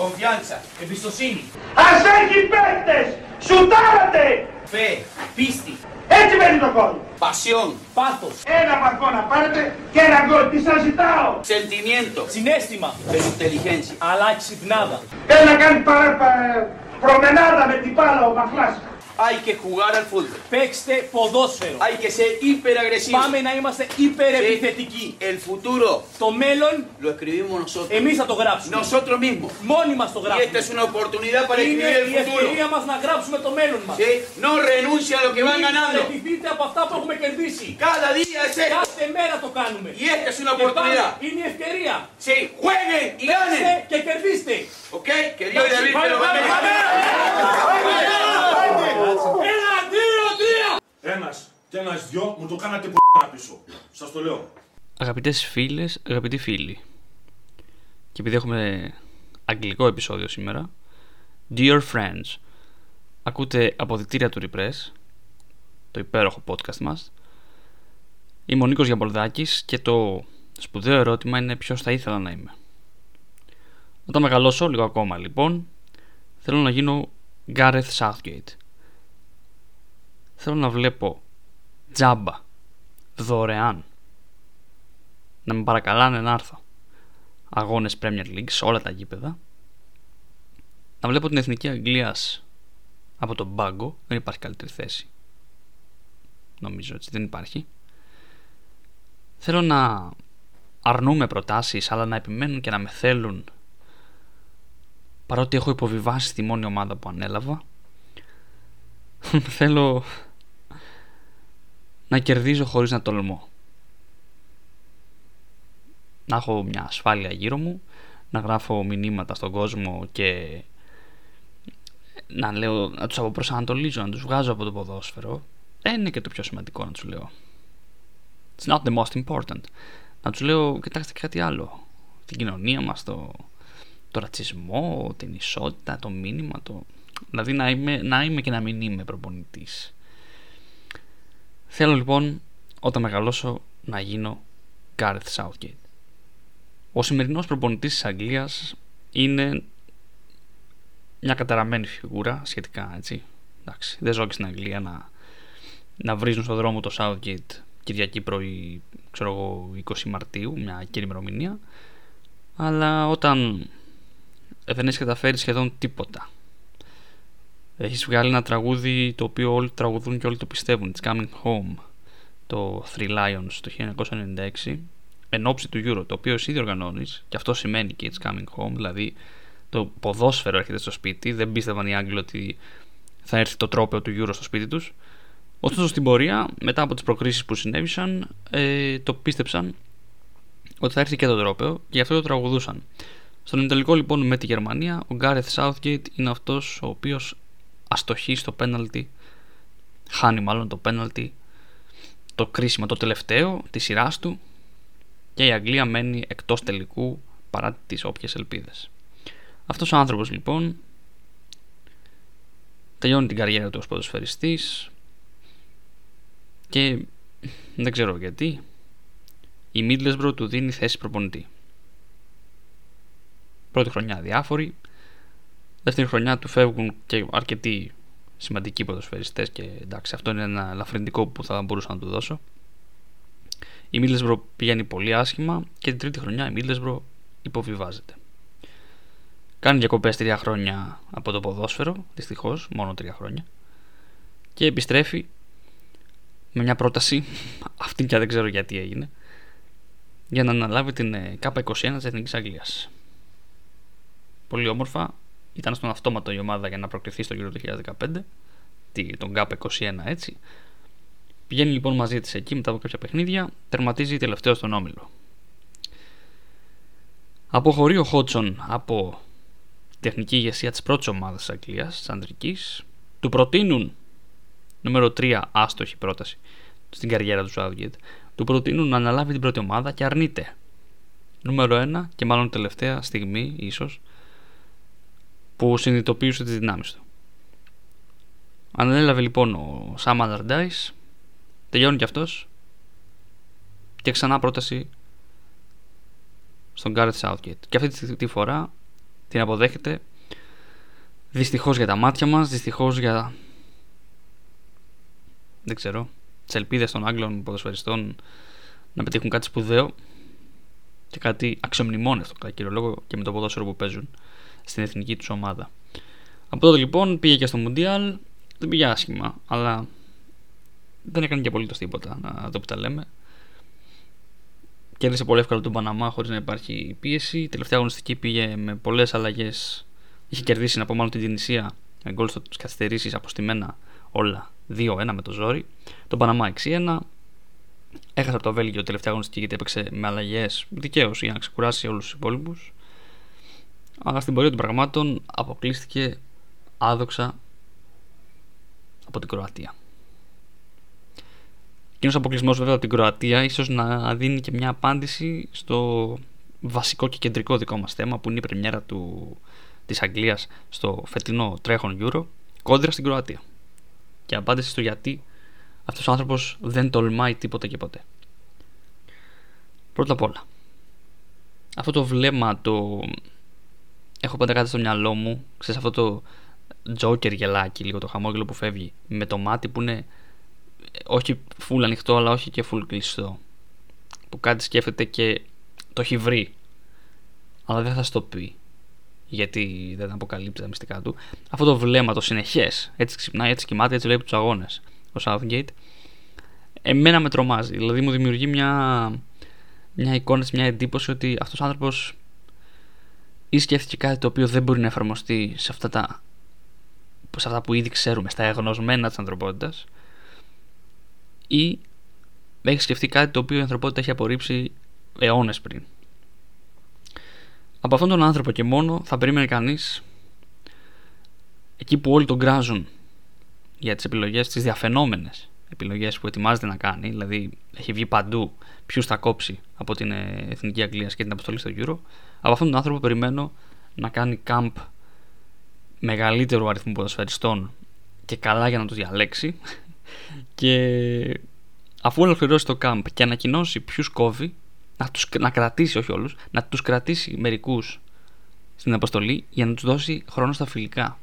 Confianza. Εμπιστοσύνη. Ας έχει παίκτες! Σουτάρατε! Fe. Πίστη. Έτσι μένει το γκολ. Pasión. Πάθος. Ένα βαθμό να πάρετε και ένα γκολ. Τι σας ζητάω; Sentimiento. Συνέστημα. Pero inteligencia. Αλλά ξυπνάδα. Θέλει να κάνει παρα, πα- προμενάδα με την μπάλα ο Μαχλάς. Hay que jugar al fútbol. Παίξτε ποδόσφαιρο. Hay que ser hiperagresivo. Πάμε να είμαστε υπερεπιθετικοί. El futuro Το μέλλον lo escribimos nosotros. εμείς θα το γράψουμε. Nosotros mismos. Μόνοι μας το Y esta γράψουμε. es una oportunidad para Είναι escribir η el futuro. ευκαιρία μας να γράψουμε το μέλλον μας. ¿Sí? No renuncia a lo que van Μην ganando. παραιτηθείτε από αυτά που έχουμε κερδίσει. Cada día es esto. Κάθε μέρα το κάνουμε. Y esta es una Και πάλι oportunidad. είναι η ευκαιρία. Sí, jueguen y Παίξτε ganen. και κερδίστε. ¿Ok? Que Dios y David te lo Πάμε, bendiga. Ένα, δύο, τρία. Ένας και ένας δυο μου το κάνατε που να πίσω. Σας το λέω. Αγαπητές φίλες, αγαπητοί φίλοι Και επειδή έχουμε αγγλικό επεισόδιο σήμερα Dear Friends Ακούτε αποδητήρια του Repress Το υπέροχο podcast μας Είμαι ο Νίκος Γιαμπολδάκης Και το σπουδαίο ερώτημα είναι ποιος θα ήθελα να είμαι Όταν μεγαλώσω λίγο ακόμα λοιπόν Θέλω να γίνω Gareth Southgate Θέλω να βλέπω τζάμπα Δωρεάν να με παρακαλάνε να έρθω. Αγώνες Premier League σε όλα τα γήπεδα. Να βλέπω την Εθνική Αγγλίας από τον πάγκο. Δεν υπάρχει καλύτερη θέση. Νομίζω έτσι δεν υπάρχει. Θέλω να αρνούμε προτάσεις αλλά να επιμένουν και να με θέλουν παρότι έχω υποβιβάσει τη μόνη ομάδα που ανέλαβα. Θέλω να κερδίζω χωρίς να τολμώ να έχω μια ασφάλεια γύρω μου, να γράφω μηνύματα στον κόσμο και να, λέω, να τους αποπροσανατολίζω, να τους βγάζω από το ποδόσφαιρο, δεν είναι και το πιο σημαντικό να τους λέω. It's not the most important. Να τους λέω, κοιτάξτε και κάτι άλλο. Την κοινωνία μας, το, το ρατσισμό, την ισότητα, το μήνυμα, το... Δηλαδή να είμαι, να είμαι και να μην είμαι προπονητής. Θέλω λοιπόν όταν μεγαλώσω να γίνω Gareth Southgate. Ο σημερινός προπονητής της Αγγλίας είναι μια καταραμένη φιγούρα σχετικά έτσι. Εντάξει, δεν ζω και στην Αγγλία να, να βρίζουν στον δρόμο το Southgate Κυριακή πρωί, ξέρω εγώ, 20 Μαρτίου, μια κύρια ημερομηνία. Αλλά όταν δεν έχεις καταφέρει σχεδόν τίποτα. Έχεις βγάλει ένα τραγούδι το οποίο όλοι τραγουδούν και όλοι το πιστεύουν. It's coming home. Το Three Lions το 1996 εν ώψη του Euro, το οποίο εσύ διοργανώνεις, και αυτό σημαίνει και it's coming home, δηλαδή το ποδόσφαιρο έρχεται στο σπίτι, δεν πίστευαν οι Άγγλοι ότι θα έρθει το τρόπαιο του Euro στο σπίτι τους. Ωστόσο στην πορεία, μετά από τις προκρίσεις που συνέβησαν, ε, το πίστεψαν ότι θα έρθει και το τρόπαιο και γι' αυτό το τραγουδούσαν. Στον Ιταλικό λοιπόν με τη Γερμανία, ο Gareth Southgate είναι αυτός ο οποίος αστοχεί στο πέναλτι, χάνει μάλλον το πέναλτι, το κρίσιμο, το τελευταίο της σειράς του και η Αγγλία μένει εκτός τελικού παρά τις όποιες ελπίδες. Αυτός ο άνθρωπος λοιπόν τελειώνει την καριέρα του ως ποδοσφαιριστής και δεν ξέρω γιατί η Middlesbrough του δίνει θέση προπονητή. Πρώτη χρονιά διάφοροι, δεύτερη χρονιά του φεύγουν και αρκετοί σημαντικοί ποδοσφαιριστές και εντάξει αυτό είναι ένα ελαφρυντικό που θα μπορούσα να του δώσω. Η Middlesbrough πηγαίνει πολύ άσχημα και την τρίτη χρονιά η Middlesbrough υποβιβάζεται. Κάνει διακοπές τρία χρόνια από το ποδόσφαιρο, δυστυχώς, μόνο τρία χρόνια. Και επιστρέφει με μια πρόταση, αυτή πια δεν ξέρω γιατί έγινε, για να αναλάβει την K21 της Εθνικής Αγγλίας. Πολύ όμορφα, ήταν στον αυτόματο η ομάδα για να προκριθεί στο γύρο 2015, τον K21 έτσι, Πηγαίνει λοιπόν μαζί της εκεί μετά από κάποια παιχνίδια, τερματίζει τελευταίο στον όμιλο. Αποχωρεί ο Χότσον από τεχνική ηγεσία της πρώτης ομάδας της Αγγλίας, της Ανδρικής. Του προτείνουν νούμερο 3 άστοχη πρόταση στην καριέρα του Southgate. Του προτείνουν να αναλάβει την πρώτη ομάδα και αρνείται. Νούμερο 1 και μάλλον τελευταία στιγμή ίσως που συνειδητοποιούσε τις δυνάμεις του. Ανέλαβε λοιπόν ο Σάμ Allardyce Τελειώνει κι αυτός και ξανά πρόταση στον Gareth Southgate. Και αυτή τη φορά την αποδέχεται. Δυστυχώς για τα μάτια μας, δυστυχώς για... Δεν ξέρω, τις ελπίδες των Άγγλων ποδοσφαιριστών να πετύχουν κάτι σπουδαίο και κάτι αξιομνημόνευτο κατά κύριο λόγο και με το ποδόσφαιρο που παίζουν στην εθνική τους ομάδα. Από τότε λοιπόν πήγε και στο Μουντιάλ, δεν πήγε άσχημα, αλλά δεν έκανε και απολύτως τίποτα, να το που τα λέμε. Κέρδισε πολύ εύκολα τον Παναμά χωρίς να υπάρχει πίεση. Η τελευταία αγωνιστική πήγε με πολλές αλλαγές. Είχε κερδίσει να πω μάλλον την Τινησία με γκολ στις καθυστερήσεις αποστημένα όλα 2-1 με το ζόρι. Τον Παναμά 6-1. Έχασε από το Βέλγιο τελευταία αγωνιστική γιατί έπαιξε με αλλαγές δικαίως για να ξεκουράσει όλους τους υπόλοιπους. Αλλά στην πορεία των πραγμάτων αποκλείστηκε άδοξα από την Κροατία. Εκείνο αποκλεισμός βέβαια από την Κροατία ίσως να δίνει και μια απάντηση στο βασικό και κεντρικό δικό μας θέμα που είναι η πρεμιέρα του, της Αγγλίας στο φετινό τρέχον Euro κόντρα στην Κροατία. Και απάντηση στο γιατί αυτός ο άνθρωπος δεν τολμάει τίποτα και ποτέ. Πρώτα απ' όλα, αυτό το βλέμμα το έχω πάντα κάτι στο μυαλό μου, ξέρεις αυτό το τζόκερ γελάκι, λίγο το χαμόγελο που φεύγει, με το μάτι που είναι όχι full ανοιχτό αλλά όχι και full κλειστό. Που κάτι σκέφτεται και το έχει βρει. Αλλά δεν θα στο πει. Γιατί δεν αποκαλύψει τα μυστικά του. Αυτό το βλέμμα, το συνεχές. Έτσι ξυπνάει, έτσι κοιμάται, έτσι βλέπει τους αγώνες. Ο Southgate. Εμένα με τρομάζει. Δηλαδή μου δημιουργεί μια, μια εικόνα, μια εντύπωση ότι αυτός ο άνθρωπος ή σκέφτηκε κάτι το οποίο δεν μπορεί να εφαρμοστεί σε αυτά τα σε αυτά που ήδη ξέρουμε, στα εγνωσμένα της ανθρωπότητας, ή έχει σκεφτεί κάτι το οποίο η ανθρωπότητα έχει απορρίψει αιώνες πριν. Από αυτόν τον άνθρωπο και μόνο θα περίμενε κανείς εκεί που όλοι τον κράζουν για τις επιλογές, τις διαφαινόμενες επιλογές που ετοιμάζεται να κάνει, δηλαδή έχει βγει παντού ποιους θα κόψει από την ε, Εθνική Αγγλία και την αποστολή στο Euro. Από αυτόν τον άνθρωπο περιμένω να κάνει κάμπ μεγαλύτερου αριθμού ποδοσφαιριστών και καλά για να τους διαλέξει και αφού ολοκληρώσει το camp και ανακοινώσει ποιους κόβει να, τους, να κρατήσει όχι όλους να τους κρατήσει μερικούς στην αποστολή για να τους δώσει χρόνο στα φιλικά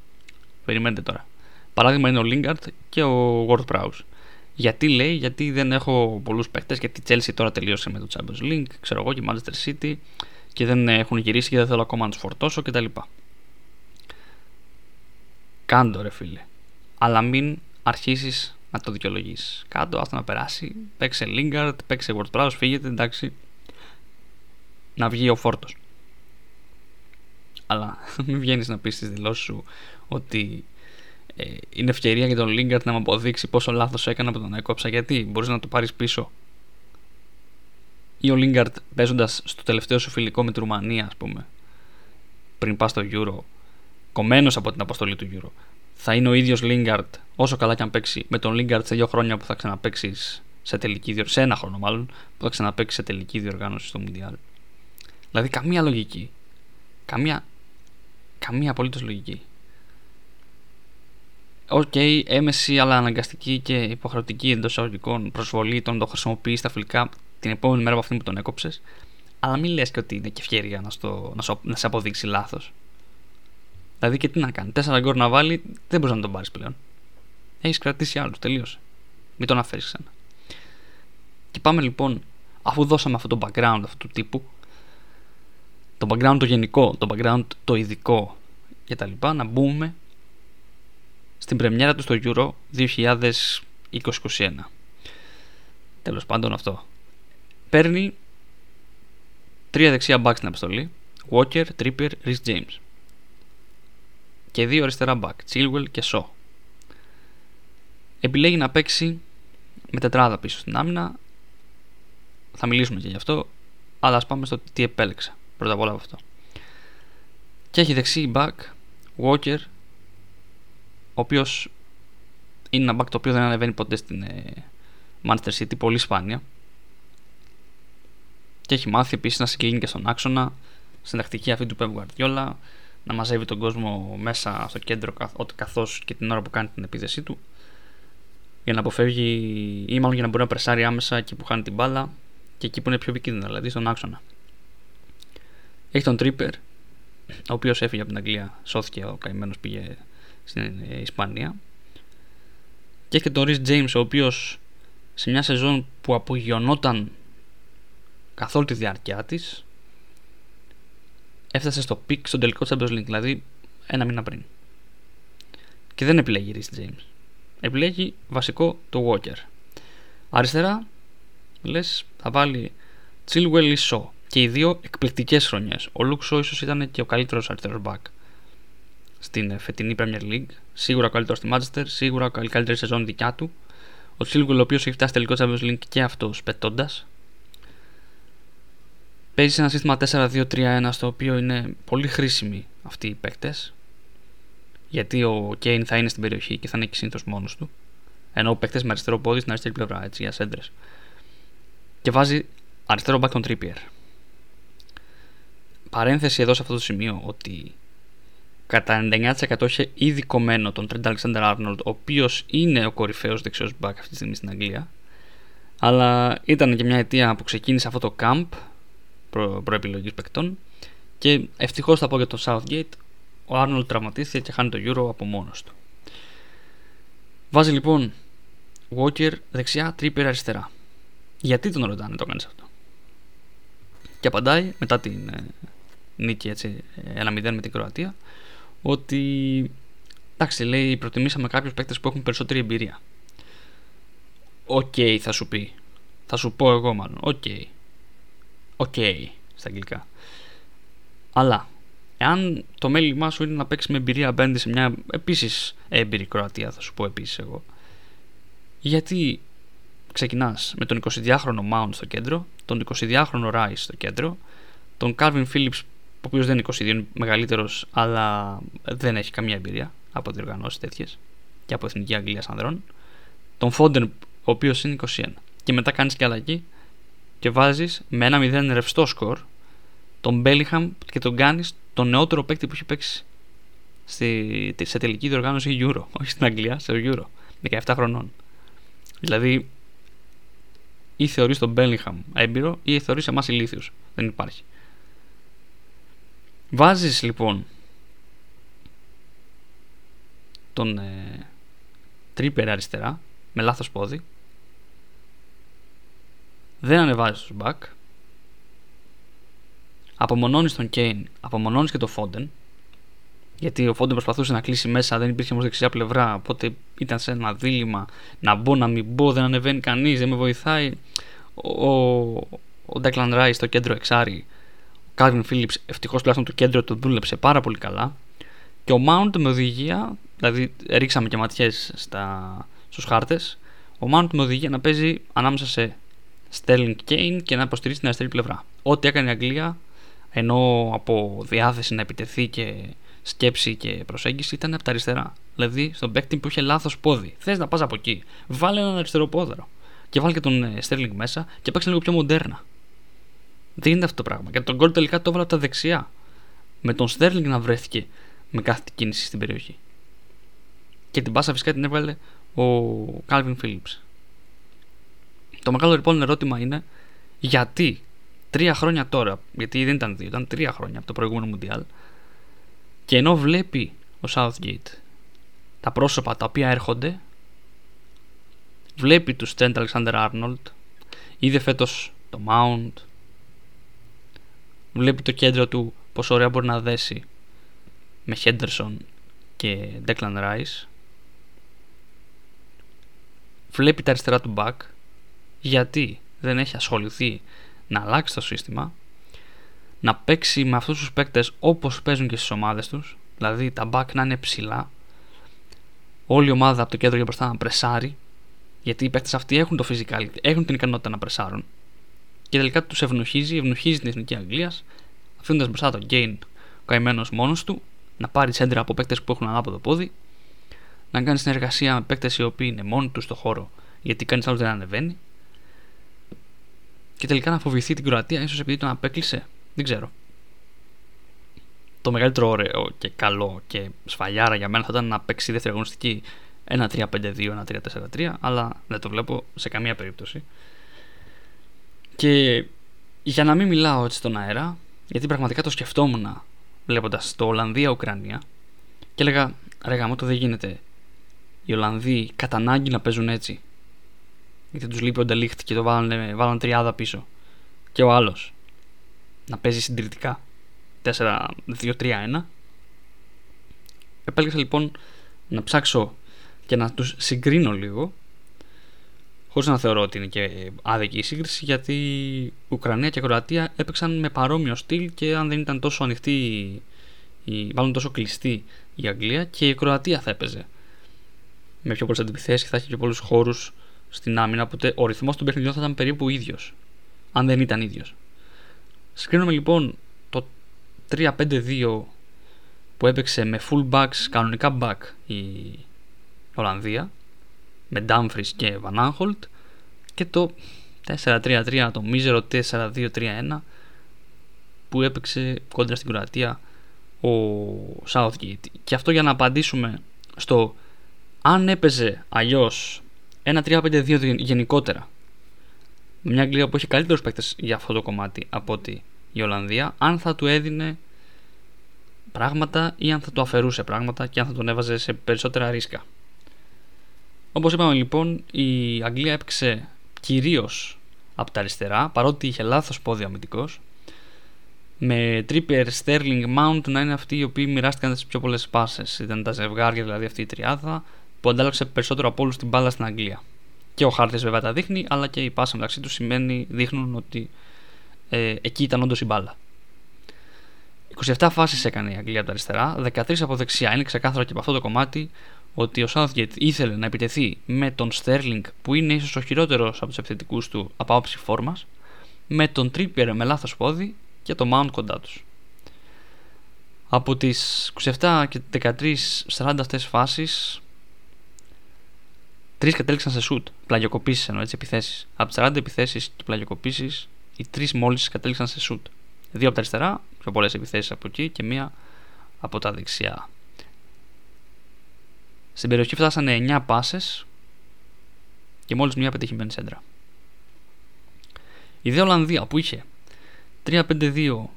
περιμένετε τώρα παράδειγμα είναι ο Lingard και ο Ward Prowse γιατί λέει, γιατί δεν έχω πολλούς παίχτε, γιατί η Chelsea τώρα τελείωσε με το Champions League, ξέρω εγώ και η Manchester City και δεν έχουν γυρίσει και δεν θέλω ακόμα να τους φορτώσω κτλ. Κάντο ρε φίλε. Αλλά μην αρχίσεις να το δικαιολογήσει. Κάτω, άστο να περάσει. Παίξε Lingard, παίξε WordPress, φύγετε, εντάξει. Να βγει ο φόρτος. Αλλά μην βγαίνεις να πεις στις δηλώσεις σου ότι ε, είναι ευκαιρία για τον Lingard να μου αποδείξει πόσο λάθος έκανα που τον έκοψα. Γιατί μπορείς να το πάρεις πίσω. Ή ο Lingard παίζοντας στο τελευταίο σου φιλικό με τη Ρουμανία, ας πούμε, πριν πας στο Euro, κομμένος από την αποστολή του Euro, θα είναι ο ίδιος Lingard όσο καλά και αν παίξει με τον Lingard σε δύο χρόνια που θα ξαναπαίξει σε τελική διοργάνωση, σε ένα χρόνο μάλλον, που θα ξαναπαίξει σε τελική διοργάνωση στο Μουντιάλ. Δηλαδή καμία λογική. Καμία, καμία απολύτως λογική. OK, okay, έμμεση αλλά αναγκαστική και υποχρεωτική εντός εισαγωγικών προσβολή τον το χρησιμοποιείς στα φιλικά την επόμενη μέρα από αυτή που τον έκοψες. Αλλά μην λες και ότι είναι και ευκαιρία να, στο, να, να σε αποδείξει λάθος. Δηλαδή και τι να κάνει. Τέσσερα γκορ να βάλει, δεν μπορείς να τον πάρεις πλέον. Έχεις κρατήσει άλλους, τελείωσε. Μην τον αφήσει ξανά. Και πάμε λοιπόν, αφού δώσαμε αυτό το background αυτού του τύπου, το background το γενικό, το background το ειδικό και τα λοιπά, να μπούμε στην πρεμιέρα του στο Euro 2021. Τέλος πάντων αυτό. Παίρνει τρία δεξιά back στην αποστολή. Walker, Tripper, Rhys James και δύο αριστερά back, Chilwell και Shaw. Επιλέγει να παίξει με τετράδα πίσω στην άμυνα. Θα μιλήσουμε και γι' αυτό, αλλά ας πάμε στο τι επέλεξα πρώτα απ' όλα από αυτό. Και έχει δεξί back, Walker, ο οποίος είναι ένα back το οποίο δεν ανεβαίνει ποτέ στην ε, Manchester City, πολύ σπάνια. Και έχει μάθει επίσης να συγκλίνει και στον άξονα, στην τακτική αυτή του Pep Guardiola, να μαζεύει τον κόσμο μέσα στο κέντρο καθώς και την ώρα που κάνει την επίθεσή του για να αποφεύγει ή μάλλον για να μπορεί να πρεσάρει άμεσα εκεί που χάνει την μπάλα και εκεί που είναι πιο επικίνδυνα, δηλαδή στον άξονα. Έχει τον Trippier, ο οποίος έφυγε από την Αγγλία, σώθηκε ο καημένος, πήγε στην ε, Ισπανία. Και έχει και τον Reece James, ο οποίος σε μια σεζόν που απογειωνόταν καθ' όλη τη διάρκεια της, έφτασε στο peak στον τελικό Champions League, δηλαδή ένα μήνα πριν. Και δεν επιλέγει Reece James. Επιλέγει βασικό το Walker. Αριστερά, λες, θα βάλει Chilwell ή Shaw. Και οι δύο εκπληκτικές χρονιές. Ο Luke Shaw ίσως ήταν και ο καλύτερος αριστερός back στην ε, φετινή Premier League. Σίγουρα ο καλύτερος στη Manchester, σίγουρα η καλύτερη σεζόν δικιά του. Ο Chilwell, ο οποίος έχει φτάσει τελικό Champions League και αυτός πετώντας. Παίζει σε ένα σύστημα 4-2-3-1 στο οποίο είναι πολύ χρήσιμοι αυτοί οι παίκτες. Γιατί ο Κέιν θα είναι στην περιοχή και θα είναι και συνήθως μόνος του. Ενώ παίκτε με αριστερό πόδι στην αριστερή πλευρά, έτσι, για σέντρες. Και βάζει αριστερό back τον Trippier. Παρένθεση εδώ σε αυτό το σημείο ότι κατά 99% είχε ήδη κομμένο τον Trent Alexander Arnold, ο οποίος είναι ο κορυφαίος δεξιός back αυτή τη στιγμή στην Αγγλία. Αλλά ήταν και μια αιτία που ξεκίνησε αυτό το camp προ, προεπιλογής παικτών. Και ευτυχώς θα πω για το Southgate, ο Arnold τραυματίστηκε και χάνει το Euro από μόνος του. Βάζει λοιπόν Walker δεξιά, Trippier αριστερά. Γιατί τον ρωτάνε το κάνεις αυτό; Και απαντάει μετά την ε, νίκη έτσι, 1-0 με την Κροατία ότι εντάξει λέει προτιμήσαμε κάποιους παίκτες που έχουν περισσότερη εμπειρία. OK okay, θα σου πει. Θα σου πω εγώ μάλλον. OK. Okay. OK okay, στα αγγλικά. Αλλά εάν το μέλημά σου είναι να παίξεις με εμπειρία απέναντι σε μια επίσης έμπειρη Κροατία, θα σου πω επίσης εγώ. Γιατί ξεκινάς με τον 22χρονο Mount στο κέντρο, τον 22χρονο Rice στο κέντρο, τον Kalvin Phillips, ο οποίος δεν είναι 22, είναι μεγαλύτερος, αλλά δεν έχει καμία εμπειρία από διοργανώσεις τέτοιες και από εθνική Αγγλία ανδρών, τον Foden, ο οποίος είναι 21. Και μετά κάνεις και αλλαγή και βάζεις με ένα 0 ρευστό σκορ τον Bellingham και τον κάνεις τον νεότερο παίκτη που έχει παίξει στη, σε τελική διοργάνωση Euro, όχι στην Αγγλία, σε Euro, 17 χρονών. Δηλαδή ή θεωρείς τον Μπέλιγχαμ έμπειρο ή θεωρείς εμάς ηλίθιου. Δεν υπάρχει. Βάζεις λοιπόν τον ε, Trippier αριστερά με λάθος πόδι δεν ανεβάζεις τους back απομονώνεις τον Κέιν απομονώνεις και τον Foden γιατί ο Foden προσπαθούσε να κλείσει μέσα, δεν υπήρχε όμως δεξιά πλευρά. Οπότε ήταν σε ένα δίλημμα να μπω, να μην μπω, δεν ανεβαίνει κανείς, δεν με βοηθάει. Ο, ο Declan Rice στο κέντρο εξάρι, ο Kalvin Phillips ευτυχώς τουλάχιστον το κέντρο του δούλεψε πάρα πολύ καλά. Και ο Mount με οδηγία, δηλαδή ρίξαμε και ματιές στους χάρτες. Ο Mount με οδηγία να παίζει ανάμεσα σε Sterling Kane και να υποστηρίζει την αριστερή πλευρά. Ό,τι έκανε η Αγγλία, ενώ από διάθεση να επιτεθεί και σκέψη και προσέγγιση ήταν από τα αριστερά. Δηλαδή στον παίκτη που είχε λάθος πόδι. Θες να πας από εκεί. Βάλε έναν αριστερό πόδαρο. Και βάλει και τον Στέρλινγκ μέσα και παίξει λίγο πιο μοντέρνα. Δεν είναι αυτό το πράγμα. Και τον γκολ τελικά το έβαλε από τα δεξιά. Με τον Στέρλινγκ να βρέθηκε με κάθε κίνηση στην περιοχή. Και την πάσα φυσικά την έβαλε ο Κάλβιν Φίλιπ. Το μεγάλο λοιπόν ερώτημα είναι γιατί τρία χρόνια τώρα, γιατί δεν ήταν δύο, ήταν τρία χρόνια από το προηγούμενο Μουντιάλ, και ενώ βλέπει ο Southgate τα πρόσωπα τα οποία έρχονται, βλέπει τους Trent Alexander Arnold, είδε φέτος το Mount, βλέπει το κέντρο του πόσο ωραία μπορεί να δέσει με Henderson και Declan Rice, βλέπει τα αριστερά του back, γιατί δεν έχει ασχοληθεί να αλλάξει το σύστημα. Να παίξει με αυτούς τους παίκτες όπως παίζουν και στις ομάδες τους. Δηλαδή τα back να είναι ψηλά. Όλη η ομάδα από το κέντρο για μπροστά να πρεσάρει. Γιατί οι παίκτες αυτοί έχουν το physical, έχουν την ικανότητα να πρεσάρουν και τελικά τους ευνοχίζει, ευνοχίζει την Εθνική Αγγλίας αφήνοντας μπροστά τον Gain ο καημένος μόνος του να πάρει σέντρα από παίκτες που έχουν ανάποδο πόδι, να κάνει συνεργασία με παίκτες οι οποίοι είναι μόνοι τους στο χώρο γιατί κανείς άλλος δεν ανεβαίνει και τελικά να φοβηθεί την Κροατία ίσως επειδή τον απέκλεισε δεν ξέρω. Το μεγαλύτερο ωραίο και καλό και σφαλιάρα για μένα θα ήταν να παίξει δεύτερη αγωνιστική ένα 3-5-2, ένα 3-4-3, αλλά δεν το βλέπω σε καμία περίπτωση. Και για να μην μιλάω έτσι στον αέρα, γιατί πραγματικά το σκεφτόμουν βλέποντας το Ολλανδία-Ουκρανία και έλεγα ρε γάμο το δεν γίνεται οι Ολλανδοί κατά ανάγκη να παίζουν έτσι. Γιατί τους λείπει ο Ντελίχτ και το βάλανε, βάλανε τριάδα πίσω. Και ο άλλος να παίζει συντηρητικά. 4-2-3-1. Επέλεξα λοιπόν να ψάξω και να τους συγκρίνω λίγο χωρίς να θεωρώ ότι είναι και άδικη η σύγκριση γιατί Ουκρανία και Κροατία έπαιξαν με παρόμοιο στυλ και αν δεν ήταν τόσο ανοιχτή η, μάλλον τόσο κλειστή η Αγγλία και η Κροατία θα έπαιζε με πιο πολλές αντιπιθέσεις και θα έχει πιο πολλούς χώρους στην άμυνα. Οπότε ο ρυθμός των παιχνιδιών θα ήταν περίπου ίδιος. Αν δεν ήταν ίδιος. Σκρίνουμε λοιπόν το 3-5-2 που έπαιξε με full backs, κανονικά back η Ολλανδία με Dumfries και Van Aanholt και το 4-3-3 το μίζερο 4-2-3-1 που έπαιξε κόντρα στην Κροατία ο Southgate. Και αυτό για να απαντήσουμε στο αν έπαιζε αλλιώς ένα 3-5-2 γενικότερα με μια Αγγλία που έχει καλύτερους παίκτες για αυτό το κομμάτι από ότι η Ολλανδία, αν θα του έδινε πράγματα ή αν θα του αφαιρούσε πράγματα και αν θα τον έβαζε σε περισσότερα ρίσκα. Όπως είπαμε λοιπόν, η Αγγλία έπαιξε κυρίως από τα αριστερά, παρότι είχε λάθος πόδι αμυντικός, με Tripper, Sterling, Mount να είναι αυτοί οι οποίοι μοιράστηκαν τις πιο πολλές πάσες. Ήταν τα ζευγάρια, δηλαδή αυτή η τριάδα, που αντάλλαξε περισσότερο από όλους την μπάλα στην Αγγλία. Και ο χάρτη βέβαια τα δείχνει, αλλά και οι πάσα μεταξύ τους σημαίνει, δείχνουν ότι ε, εκεί ήταν όντως η μπάλα. 27 φάσεις έκανε η Αγγλία από τα αριστερά, 13 από δεξιά. Είναι ξεκάθαρο και από αυτό το κομμάτι ότι ο Southgate ήθελε να επιτεθεί με τον Sterling που είναι ίσως ο χειρότερος από τους επιθετικούς του από άποψη φόρμα, με τον Tripper με λάθος πόδι και το Mount κοντά τους. Από τις 27 και 13 40 αυτές φάσεις Τρεις κατέληξαν σε σουτ. Πλαγιοκοπήσεις εννοώ έτσι επιθέσεις. Από τις 40 επιθέσεις και πλαγιοκοπήσεις, οι τρεις μόλις κατέληξαν σε σουτ. Δύο από τα αριστερά, πιο πολλές επιθέσεις από εκεί και μία από τα δεξιά. Στην περιοχή φτάσανε 9 πάσες και μόλις μία πετυχημένη σέντρα. Η δε Ολλανδία που είχε 3-5-2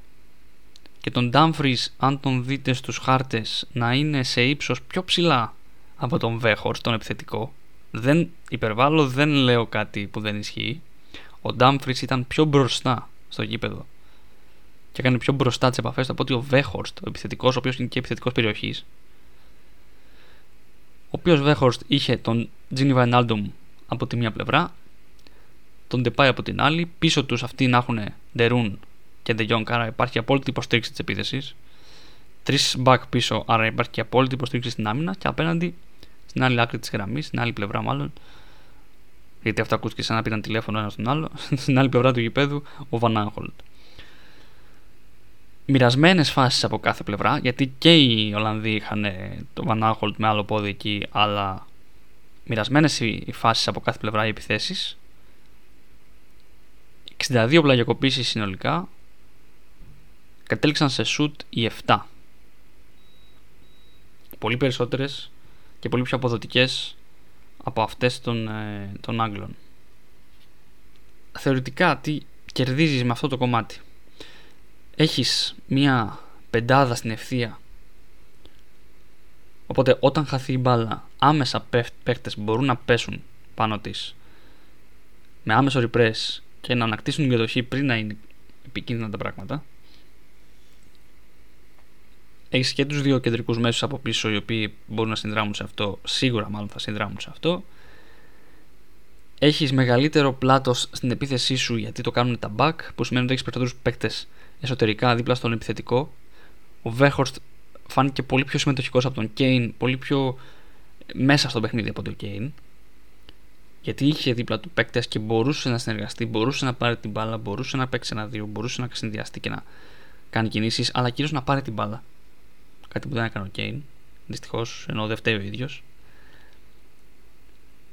και τον Dumfries αν τον δείτε στους χάρτες να είναι σε ύψος πιο ψηλά από τον Βέχορ, τον επιθετικό δεν υπερβάλλω, δεν λέω κάτι που δεν ισχύει. Ο Ντάμφρι ήταν πιο μπροστά στο γήπεδο και έκανε πιο μπροστά τις επαφές από ότι ο Βέχορστ, ο επιθετικός, ο οποίος είναι και επιθετικός περιοχής. Ο οποίος Βέχορστ είχε τον Τζίνι Βαϊνάλντουμ από τη μία πλευρά, τον Ντεπάι από την άλλη, πίσω τους αυτοί να έχουν Ντερούν και Ντεγιόνγκ, άρα υπάρχει απόλυτη υποστήριξη της επίθεσης. Τρεις μπακ πίσω, άρα υπάρχει απόλυτη υποστήριξη στην άμυνα και απέναντι στην άλλη άκρη της γραμμής, στην άλλη πλευρά μάλλον. Γιατί αυτά ακούστηκε σαν να πήραν τηλέφωνο ένας στον άλλο. στην άλλη πλευρά του γηπέδου ο Βανάγχολτ. Μοιρασμένες φάσεις από κάθε πλευρά, γιατί και οι Ολλανδοί είχαν το Βανάγχολτ με άλλο πόδι εκεί, αλλά μοιρασμένες οι φάσεις από κάθε πλευρά οι επιθέσεις. 62 πλαγιοκοπήσεις συνολικά κατέληξαν σε σουτ οι 7 πολύ περισσότερες και πολύ πιο αποδοτικές από αυτές των, ε, των Άγγλων. Θεωρητικά τι κερδίζεις με αυτό το κομμάτι; Έχεις μία πεντάδα στην ευθεία οπότε όταν χαθεί η μπάλα άμεσα παίχτες μπορούν να πέσουν πάνω της με άμεσο repress και να ανακτήσουν την κατοχή πριν να είναι επικίνδυνα τα πράγματα έχεις και τους δύο κεντρικούς μέσους από πίσω οι οποίοι μπορούν να συνδράμουν σε αυτό. Σίγουρα μάλλον θα συνδράμουν σε αυτό. Έχεις μεγαλύτερο πλάτος στην επίθεσή σου γιατί το κάνουν τα back, που σημαίνει ότι έχεις περισσότερους παίκτες εσωτερικά δίπλα στον επιθετικό. Ο Βέχορστ φάνηκε πολύ πιο συμμετοχικός από τον Κέιν, πολύ πιο μέσα στο παιχνίδι από τον Κέιν. Γιατί είχε δίπλα του παίκτες και μπορούσε να συνεργαστεί, μπορούσε να πάρει την μπάλα, μπορούσε να παίξει ένα-δύο, μπορούσε να συνδυαστεί και να κάνει κινήσεις, αλλά κυρίως να πάρει την μπάλα. Κάτι που δεν έκανε ο Κέιν. Δυστυχώς, ενώ δεν φταίει ο ίδιος.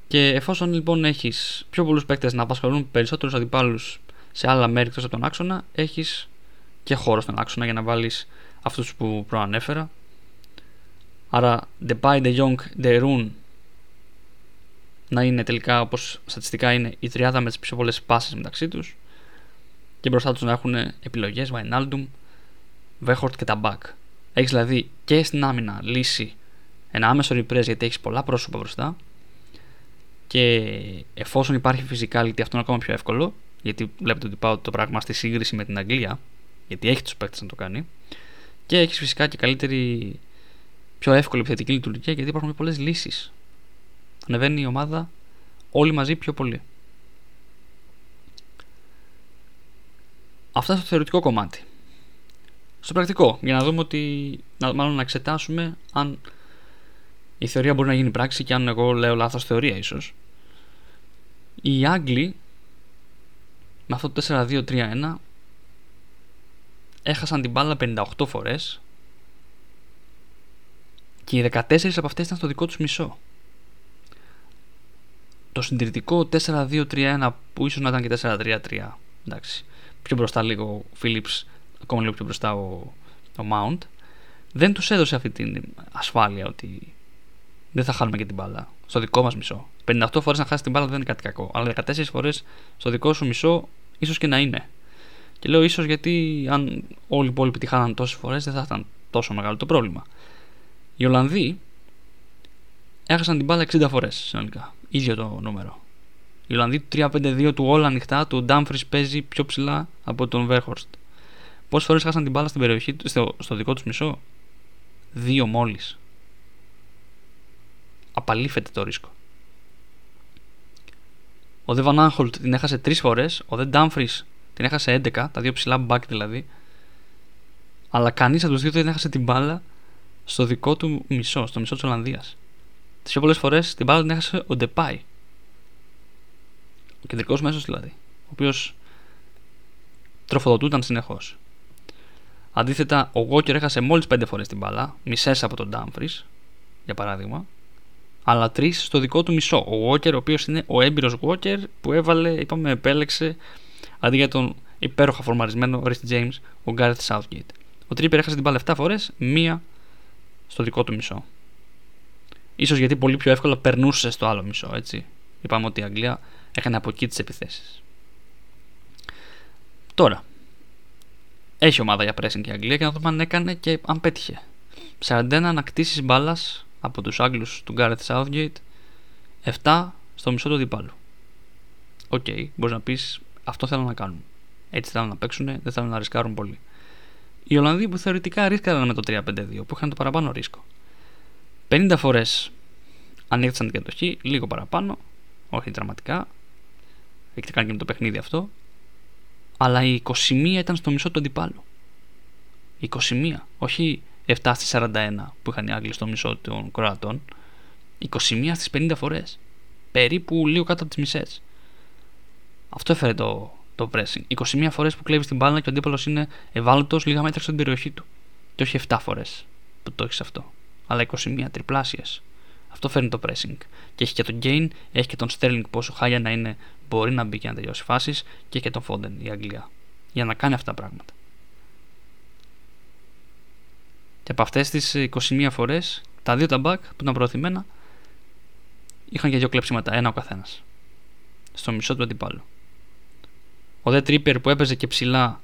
Και εφόσον λοιπόν έχεις πιο πολλούς παίκτες να απασχολούν περισσότερους αντιπάλους σε άλλα μέρη εκτός από τον άξονα, έχεις και χώρο στον άξονα για να βάλεις αυτούς που προανέφερα. Άρα, Depay, De Jong, De Roon να είναι τελικά όπως στατιστικά είναι η τριάδα με τις πιο πολλές πάσει μεταξύ τους και μπροστά τους να έχουν επιλογές Vainaldum, Vehort και τα back Έχεις δηλαδή και στην άμυνα λύση ένα άμεσο repress γιατί έχεις πολλά πρόσωπα μπροστά. Και εφόσον υπάρχει φυσικά αυτό είναι ακόμα πιο εύκολο. Γιατί βλέπετε ότι πάω το πράγμα στη σύγκριση με την Αγγλία. Γιατί έχει τους παίκτες να το κάνει. Και έχεις φυσικά και καλύτερη, πιο εύκολη επιθετική λειτουργία γιατί υπάρχουν πολλές λύσεις. Ανεβαίνει η ομάδα όλοι μαζί πιο πολύ. Αυτά στο θεωρητικό κομμάτι. Στο πρακτικό, για να δούμε ότι. Να, μάλλον να εξετάσουμε αν η θεωρία μπορεί να γίνει πράξη και αν εγώ λέω λάθος θεωρία ίσως. Οι Άγγλοι με αυτό το 4-2-3-1 έχασαν την μπάλα 58 φορές και οι 14 από αυτές ήταν στο δικό τους μισό. Το συντηρητικό 4-2-3-1 που ίσως να ήταν και 4-3-3 εντάξει, πιο μπροστά λίγο ο Phillips, ακόμα λίγο πιο μπροστά ο, ο Mount δεν τους έδωσε αυτή την ασφάλεια ότι δεν θα χάνουμε και την μπάλα. Στο δικό μας μισό. 58 φορές να χάσει την μπάλα δεν είναι κάτι κακό. Αλλά 14 φορές στο δικό σου μισό ίσως και να είναι. Και λέω ίσως γιατί αν όλοι οι υπόλοιποι τη χάναν τόσες φορές δεν θα ήταν τόσο μεγάλο το πρόβλημα. Οι Ολλανδοί έχασαν την μπάλα 60 φορές συνολικά. ίδιο το νούμερο. Οι Ολλανδοί του 3-5-2 του όλα ανοιχτά, του Ντάμφρις παίζει πιο ψηλά από τον Βέρχορστ. Πόσες φορές χάσαν την μπάλα στην περιοχή, στο, στο δικό τους μισό, Δύο μόλις απαλήφεται το ρίσκο. Ο Δε Van την έχασε τρεις φορές, ο Δε Ντάμφρις την έχασε 11, τα δύο ψηλά μπακ δηλαδή. Αλλά κανείς από τους δύο δεν έχασε την μπάλα στο δικό του μισό, στο μισό της Ολλανδίας. Τις πιο πολλές φορές την μπάλα την έχασε ο Ντεπάι. Ο κεντρικός μέσος δηλαδή. Ο οποίος τροφοδοτούταν συνεχώς. Αντίθετα, ο Walker έχασε μόλις 5 φορές την μπάλα, μισές από τον Ντάμφρις, για παράδειγμα, αλλά τρεις στο δικό του μισό. Ο Walker, ο οποίος είναι ο έμπειρος Walker που έβαλε, είπαμε, επέλεξε αντί για τον υπέροχα φορμαρισμένο Rich James, ο Gareth Southgate. Ο Τρίπερ έχασε την μπάλα 7 φορές, μία στο δικό του μισό. σω γιατί πολύ πιο εύκολα περνούσε στο άλλο μισό, έτσι. Είπαμε ότι η Αγγλία έκανε από εκεί τις επιθέσεις. Τώρα, έχει ομάδα για pressing η Αγγλία και να δούμε αν έκανε και αν πέτυχε. 41 ανακτήσεις μπάλας από τους Άγγλους του Gareth Southgate 7 στο μισό του αντιπάλου. OK, okay, μπορείς να πεις αυτό θέλουν να κάνουν. Έτσι θέλουν να παίξουν, δεν θέλουν να ρισκάρουν πολύ. Οι Ολλανδοί που θεωρητικά ρίσκαραν με το 3-5-2, που είχαν το παραπάνω ρίσκο. 50 φορές ανοίχθησαν την κατοχή, λίγο παραπάνω, όχι δραματικά. Έχει κάνει και με το παιχνίδι αυτό. Αλλά η 21 ήταν στο μισό του αντιπάλου. 21, όχι 7 στις 41 που είχαν οι Άγγλοι στο μισό των Κροατών, 21 στις 50 φορές. Περίπου λίγο κάτω από τις μισές. Αυτό έφερε το, το pressing. 21 φορές που κλέβεις την μπάλα και ο αντίπαλος είναι ευάλωτος λίγα μέτρα στην περιοχή του. Και όχι 7 φορές που το έχεις αυτό. Αλλά 21 τριπλάσιες. Αυτό φέρνει το pressing. Και έχει και τον Gain, έχει και τον Sterling πόσο χάλια να είναι, μπορεί να μπει και να τελειώσει φάσεις και έχει και τον Foden η Αγγλία. Για να κάνει αυτά τα πράγματα. Και από αυτές τις 21 φορές, τα δύο τα back που ήταν προωθημένα είχαν και δύο κλέψιματα, ένα ο καθένας. Στο μισό του αντιπάλου. Ο Δε Τρίπερ που έπαιζε και ψηλά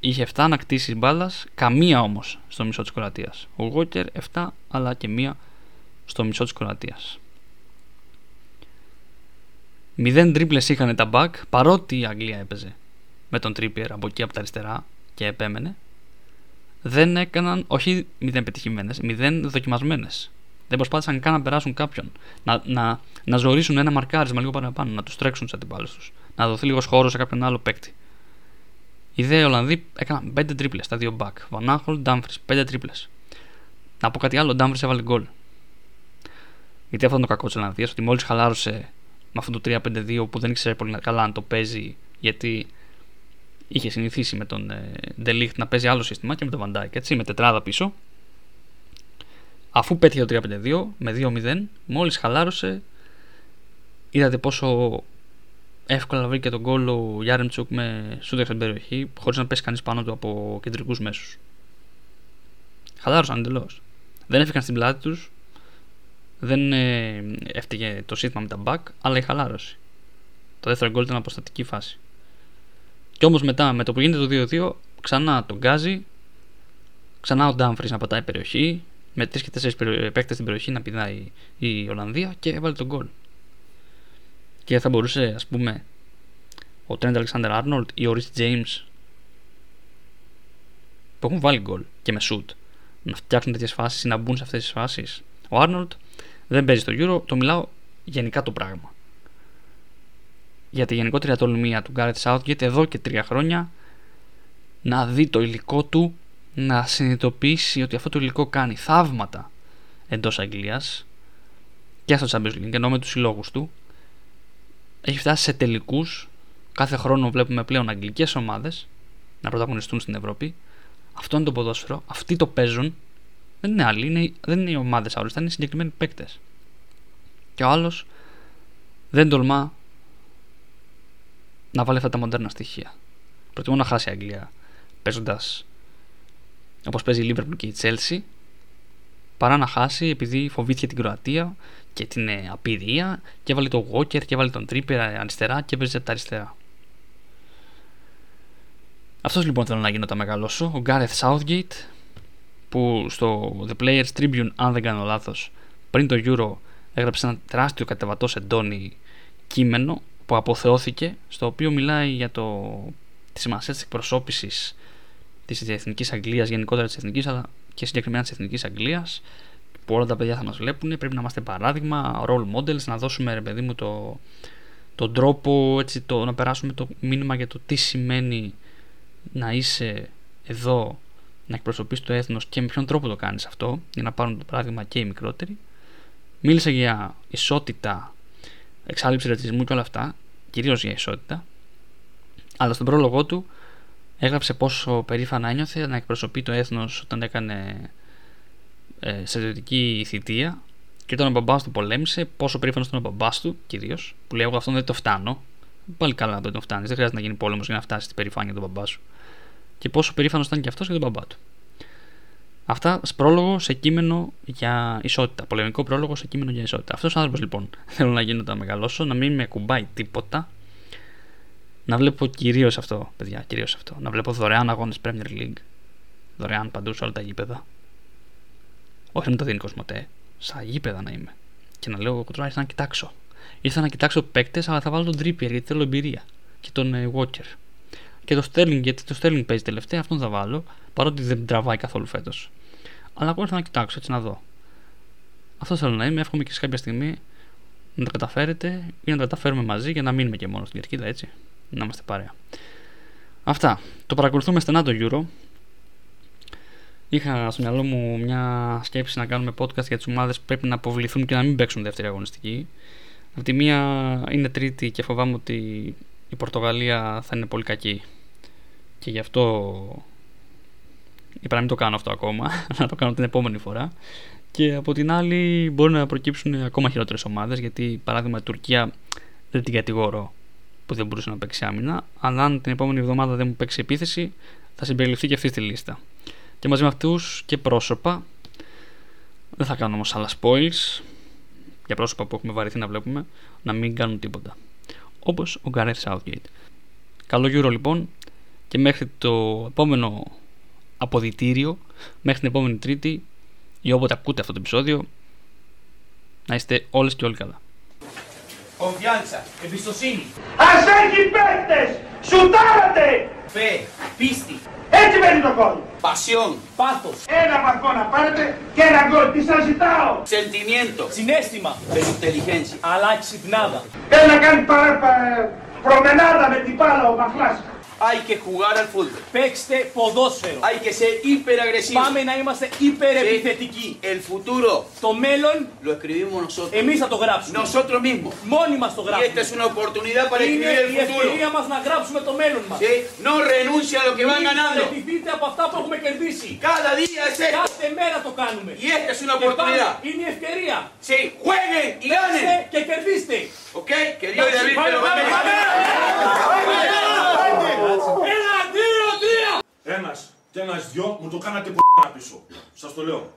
είχε 7 ανακτήσει μπάλας, καμία όμως στο μισό της Κροατίας. Ο Γόκερ 7, αλλά και μία στο μισό της Κροατίας. Μηδέν τρίπλες είχαν τα back παρότι η Αγγλία έπαιζε με τον Τρίπερ από εκεί από τα αριστερά και επέμενε δεν έκαναν, όχι μηδέν πετυχημένες, μηδέν δοκιμασμένες. Δεν προσπάθησαν καν να περάσουν κάποιον. Να, να, να ζωρίσουν ένα μαρκάρισμα λίγο παραπάνω, να τους τρέξουν τους αντιπάλους τους. Να δοθεί λίγος χώρος σε κάποιον άλλο παίκτη. Οι δε Ολλανδοί έκαναν 5 τρίπλες στα δύο back. Βανάχολ, Ντάμφρι, 5 τρίπλες. Να πω κάτι άλλο, ο Ντάμφρι έβαλε γκολ. Γιατί αυτό είναι το κακό της Ολλανδίας, ότι μόλις χαλάρωσε με αυτό το 3-5-2 που δεν ήξερε πολύ καλά αν το παίζει, γιατί είχε συνηθίσει με τον Delicht να παίζει άλλο σύστημα και με τον Van Dijk, έτσι, με τετράδα πίσω. Αφού πέτυχε το 3-5-2 με 2-0, μόλις χαλάρωσε, είδατε πόσο εύκολα βρήκε τον γκολ ο Γιάρεμτσουκ με σούδερ στην περιοχή, χωρίς να πέσει κανείς πάνω του από κεντρικούς μέσους. Χαλάρωσαν εντελώς. Δεν έφυγαν στην πλάτη τους, δεν ε, έφταιγε το σύστημα με τα back, αλλά η χαλάρωση. Το δεύτερο γκολ ήταν αποστατική φάση. Και όμως μετά, με το που γίνεται το 2-2, ξανά τον γκάζει. Ξανά ο Ντάμφρις να πατάει περιοχή. Με τρεις και τέσσερις παίκτες στην περιοχή να πηδάει η Ολλανδία και έβαλε τον γκολ. Και θα μπορούσε, ας πούμε, ο Τρέντ Αλεξάνδρ Άρνολτ ή ο Ριτ Τζέιμ που έχουν βάλει γκολ και με σουτ να φτιάξουν τέτοιες φάσεις ή να μπουν σε αυτές τις φάσεις. Ο Άρνολτ δεν παίζει στο Euro, το μιλάω γενικά το πράγμα. Για τη γενικότερη ατολμία του Γκάρετ Southgate εδώ και τρία χρόνια να δει το υλικό του να συνειδητοποιήσει ότι αυτό το υλικό κάνει θαύματα εντός Αγγλίας και στο Champions League ενώ με τους συλλόγους του έχει φτάσει σε τελικούς. Κάθε χρόνο βλέπουμε πλέον αγγλικές ομάδες να πρωταγωνιστούν στην Ευρώπη. Αυτό είναι το ποδόσφαιρο. Αυτοί το παίζουν. Δεν είναι άλλοι. Είναι, δεν είναι οι ομάδες αόριστα, είναι συγκεκριμένοι παίκτες. Και ο άλλος δεν τολμά να βάλει αυτά τα μοντέρνα στοιχεία. Προτιμώ να χάσει η Αγγλία παίζοντας όπως παίζει η Liverpool και η Chelsea παρά να χάσει επειδή φοβήθηκε την Κροατία και την ε, απειρία και έβαλε τον Walker και έβαλε τον Tripper αριστερά και έπαιζε τα αριστερά. Αυτός λοιπόν θέλω να γίνω τα μεγαλώσω. Ο Gareth Southgate που στο The Players Tribune, αν δεν κάνω λάθος, πριν το Euro έγραψε ένα τεράστιο κατεβατό εντόνι κείμενο που αποθεώθηκε, στο οποίο μιλάει για το, τη σημασία της εκπροσώπησης της Εθνικής Αγγλίας, γενικότερα της Εθνικής, αλλά και συγκεκριμένα της Εθνικής Αγγλίας, που όλα τα παιδιά θα μας βλέπουν. Πρέπει να είμαστε παράδειγμα, role models, να δώσουμε ρε παιδί μου το, τον τρόπο, έτσι, το, να περάσουμε το μήνυμα για το τι σημαίνει να είσαι εδώ, να εκπροσωπείς το έθνος και με ποιον τρόπο το κάνεις αυτό, για να πάρουν το παράδειγμα και οι μικρότεροι. Μίλησε για ισότητα, εξάλληψη ρατσισμού και όλα αυτά, κυρίως για ισότητα, αλλά στον πρόλογό του έγραψε πόσο περήφανα ένιωθε να εκπροσωπεί το έθνος όταν έκανε ε, στρατιωτική θητεία και όταν ο μπαμπάς του πολέμησε, πόσο περήφανος ήταν ο μπαμπάς του κυρίως, που λέει: Εγώ αυτό δεν το φτάνω. Πάλι καλά δεν το φτάνεις, δεν χρειάζεται να γίνει πόλεμος για να φτάσεις στην περηφάνεια του μπαμπάς σου. Και πόσο περήφανος ήταν και αυτός για τον μπαμπά του. Αυτά πρόλογο σε κείμενο για ισότητα. Πολεμικό πρόλογο σε κείμενο για ισότητα. Αυτός ο άνθρωπος λοιπόν θέλω να γίνω να μεγαλώσω, να μην με κουμπάει τίποτα. Να βλέπω κυρίως αυτό, παιδιά, κυρίως αυτό. Να βλέπω δωρεάν αγώνες Premier League. Δωρεάν παντού σε όλα τα γήπεδα. Όχι με το δίνει Κοσμοτέ. Στα γήπεδα να είμαι. Και να λέω: Εγώ τώρα ήρθα να κοιτάξω. Ήρθα να κοιτάξω παίκτες, αλλά θα βάλω τον Trippier γιατί θέλω εμπειρία. Και τον ε, Walker. Και το Sterling, γιατί το Sterling παίζει τελευταία, αυτόν θα βάλω. Παρότι δεν τραβάει καθόλου φέτος. Αλλά εγώ ήρθα να κοιτάξω έτσι να δω. Αυτό θέλω να είμαι. Εύχομαι και σε κάποια στιγμή να το καταφέρετε ή να το καταφέρουμε μαζί για να μείνουμε και μόνος στην κερκίδα έτσι. Να είμαστε παρέα. Αυτά. Το παρακολουθούμε στενά το Euro. Είχα στο μυαλό μου μια σκέψη να κάνουμε podcast για τις ομάδες που πρέπει να αποβληθούν και να μην παίξουν δεύτερη αγωνιστική. Από τη μία είναι τρίτη και φοβάμαι ότι η Πορτογαλία θα είναι πολύ κακή. Και γι' αυτό είπα να μην το κάνω αυτό ακόμα, να το κάνω την επόμενη φορά. Και από την άλλη μπορεί να προκύψουν ακόμα χειρότερες ομάδες, γιατί παράδειγμα η Τουρκία δεν την κατηγορώ που δεν μπορούσε να παίξει άμυνα, αλλά αν την επόμενη εβδομάδα δεν μου παίξει επίθεση, θα συμπεριληφθεί και αυτή στη λίστα. Και μαζί με αυτούς και πρόσωπα. Δεν θα κάνω όμως άλλα spoils για πρόσωπα που έχουμε βαρεθεί να βλέπουμε να μην κάνουν τίποτα. Όπως ο Gareth Southgate. Καλό γύρο λοιπόν και μέχρι το επόμενο αποδητήριο, μέχρι την επόμενη Τρίτη ή όποτε ακούτε αυτό το επεισόδιο, να είστε όλες και όλοι καλά. Confianza, Εμπιστοσύνη. Ας έχει παίκτες! Σουτάρατε! fe, πίστη, Έτσι μπαίνει το γκολ. pasión, Πάθος. Ένα βαθμό να πάρετε και ένα γκολ. Τι σας ζητάω; sentimiento, Συνέστημα. pero inteligencia. Αλλά ξυπνάδα. Θέλει να κάνει παρά, πα- προμενάδα με την μπάλα ο Μαχλάς. Hay que jugar al fútbol. Παίξτε ποδόσφαιρο. Hay que ser hiperagresivo. Πάμε να είμαστε υπερεπιθετικοί. El futuro Το μέλλον lo escribimos nosotros. εμείς θα το γράψουμε. Nosotros mismos. Μόνοι μας το Y esta γράψουμε. es una oportunidad para Είναι escribir η el futuro. ευκαιρία μας να γράψουμε το μέλλον μας. ¿Sí? No renuncia a lo que van Μην ganando. παραιτηθείτε από αυτά που έχουμε κερδίσει. Cada día es esto. Κάθε μέρα το κάνουμε. Y esta es una Και πάλι oportunidad. είναι η ευκαιρία. Sí, jueguen y Παίξτε ganen. και κερδίστε. ¿Ok? Que Dios y David te lo Πάμε, bendiga. Πάμε, Ένα, δύο, τρία. Ένας και ένας δυο μου το κάνατε π*** πίσω. Σας το λέω.